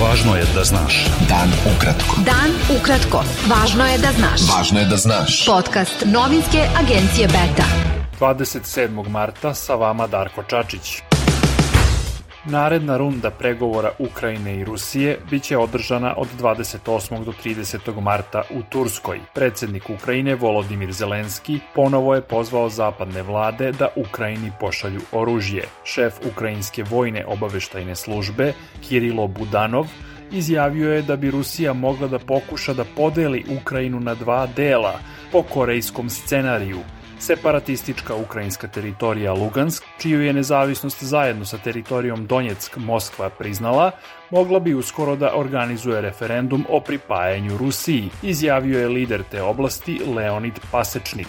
Važno je da znaš. Dan ukratko. Dan ukratko. Važno je da znaš. Važno je da znaš. Podcast novinske agencije Beta. 27. marta sa vama Darko Čačić. Naredna runda pregovora Ukrajine i Rusije biće održana od 28. do 30. marta u Turskoj. Predsednik Ukrajine Volodimir Zelenski ponovo je pozvao zapadne vlade da Ukrajini pošalju oružje. Šef Ukrajinske vojne obaveštajne službe Kirilo Budanov izjavio je da bi Rusija mogla da pokuša da podeli Ukrajinu na dva dela po korejskom scenariju – separatistička ukrajinska teritorija Lugansk, čiju je nezavisnost zajedno sa teritorijom Donjeck Moskva priznala, mogla bi uskoro da organizuje referendum o pripajanju Rusiji, izjavio je lider te oblasti Leonid Pasečnik.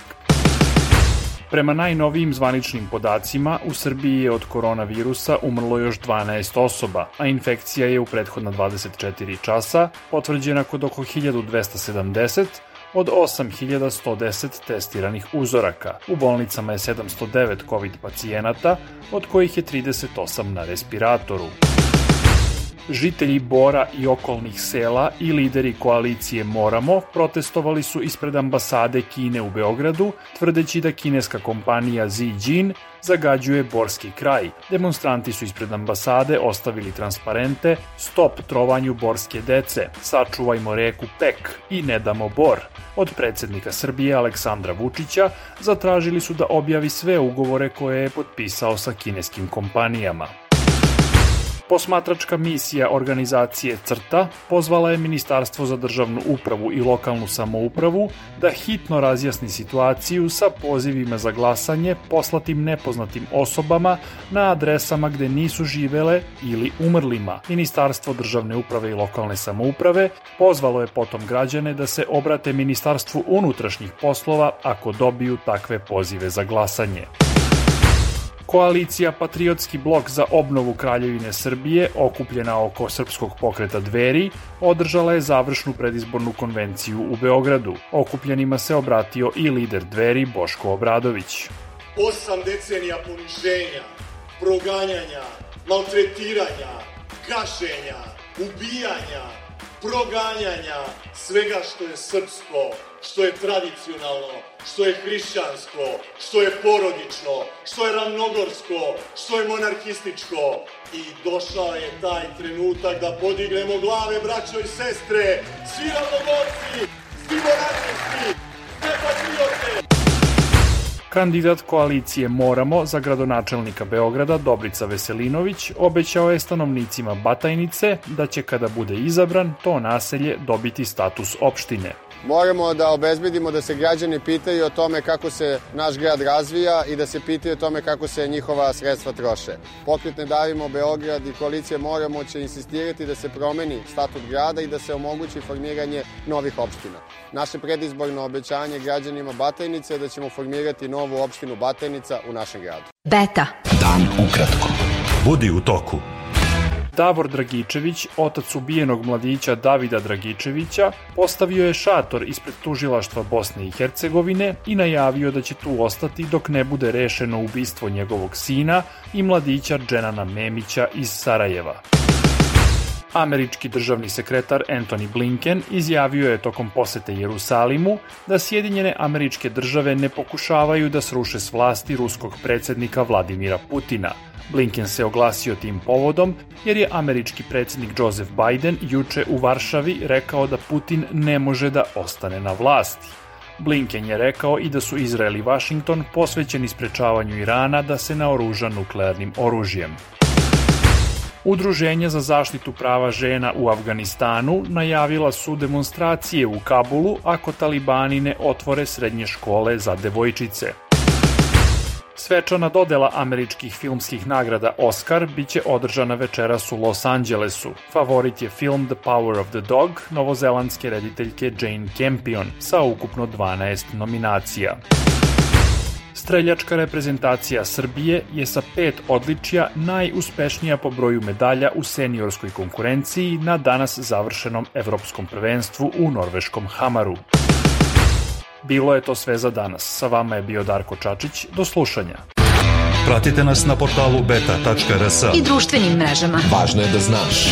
Prema najnovijim zvaničnim podacima, u Srbiji je od koronavirusa umrlo još 12 osoba, a infekcija je u prethodna 24 časa potvrđena kod oko 1270, od 8110 testiranih uzoraka. U bolnicama je 709 COVID pacijenata, od kojih je 38 na respiratoru. Žitelji Bora i okolnih sela i lideri koalicije Moramo protestovali su ispred ambasade Kine u Beogradu, tvrdeći da kineska kompanija Zijin zagađuje Borski kraj. Demonstranti su ispred ambasade ostavili transparente Stop trovanju borske dece, sačuvajmo reku Pek i ne damo Bor. Od predsednika Srbije Aleksandra Vučića zatražili su da objavi sve ugovore koje je potpisao sa kineskim kompanijama. Posmatračka misija organizacije CRTA pozvala je Ministarstvo za državnu upravu i lokalnu samoupravu da hitno razjasni situaciju sa pozivima za glasanje poslatim nepoznatim osobama na adresama gde nisu živele ili umrlima. Ministarstvo državne uprave i lokalne samouprave pozvalo je potom građane da se obrate Ministarstvu unutrašnjih poslova ako dobiju takve pozive za glasanje. Koalicija Patriotski blok za obnovu Kraljevine Srbije, okupljena oko srpskog pokreta Dveri, održala je završnu predizbornu konvenciju u Beogradu. Okupljenima se obratio i lider Dveri Boško Obradović. Osam decenija poniženja, proganjanja, maltretiranja, gašenja, ubijanja, proganjanja svega što je srpsko, što je tradicionalno, što je hrišćansko, što je porodično, što je ravnogorsko, što je monarhističko. I došao je taj trenutak da podignemo glave, braćo i sestre, svi ravnogorci, svi monarhisti, Kandidat koalicije Moramo za gradonačelnika Beograda Dobrica Veselinović obećao je stanovnicima Batajnice da će kada bude izabran to naselje dobiti status opštine. Moramo da obezbedimo da se građani pitaju o tome kako se naš grad razvija i da se pitaju o tome kako se njihova sredstva troše. Pokret Ne davimo Beograd i koalicija Moramo će insistirati da se promeni statut grada i da se omogući formiranje novih opština. Naše predizborno obećanje građanima Batajnice je da ćemo formirati novu opštinu Batajnica u našem gradu. Beta. Dan ukratko. Budi u toku. Davor Dragičević, otac ubijenog mladića Davida Dragičevića, postavio je šator ispred tužilaštva Bosne i Hercegovine i najavio da će tu ostati dok ne bude rešeno ubistvo njegovog sina i mladića Dženana Memića iz Sarajeva. Američki državni sekretar Anthony Blinken izjavio je tokom posete Jerusalimu da Sjedinjene američke države ne pokušavaju da sruše s vlasti ruskog predsednika Vladimira Putina. Blinken se oglasio tim povodom jer je američki predsednik Joseph Biden juče u Varšavi rekao da Putin ne može da ostane na vlasti. Blinken je rekao i da su Izrael i Washington posvećeni sprečavanju Irana da se naoruža nuklearnim oružjem. Udruženja za zaštitu prava žena u Afganistanu najavila su demonstracije u Kabulu ako talibani ne otvore srednje škole za devojčice. Svečana dodela američkih filmskih nagrada Oscar biće održana večeras u Los Angelesu. Favorit je film The Power of the Dog novozelandske rediteljke Jane Campion sa ukupno 12 nominacija. Streljačka reprezentacija Srbije je sa pet odličija najuspešnija po broju medalja u seniorskoj konkurenciji na danas završenom evropskom prvenstvu u norveškom Hamaru. Bilo je to sve za danas. Sa vama je bio Darko Čačić. Do slušanja. Pratite nas na portalu beta.rs I društvenim mrežama. Važno je da znaš.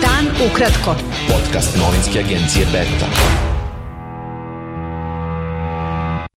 Dan Ukratko. Podcast novinske agencije Beta.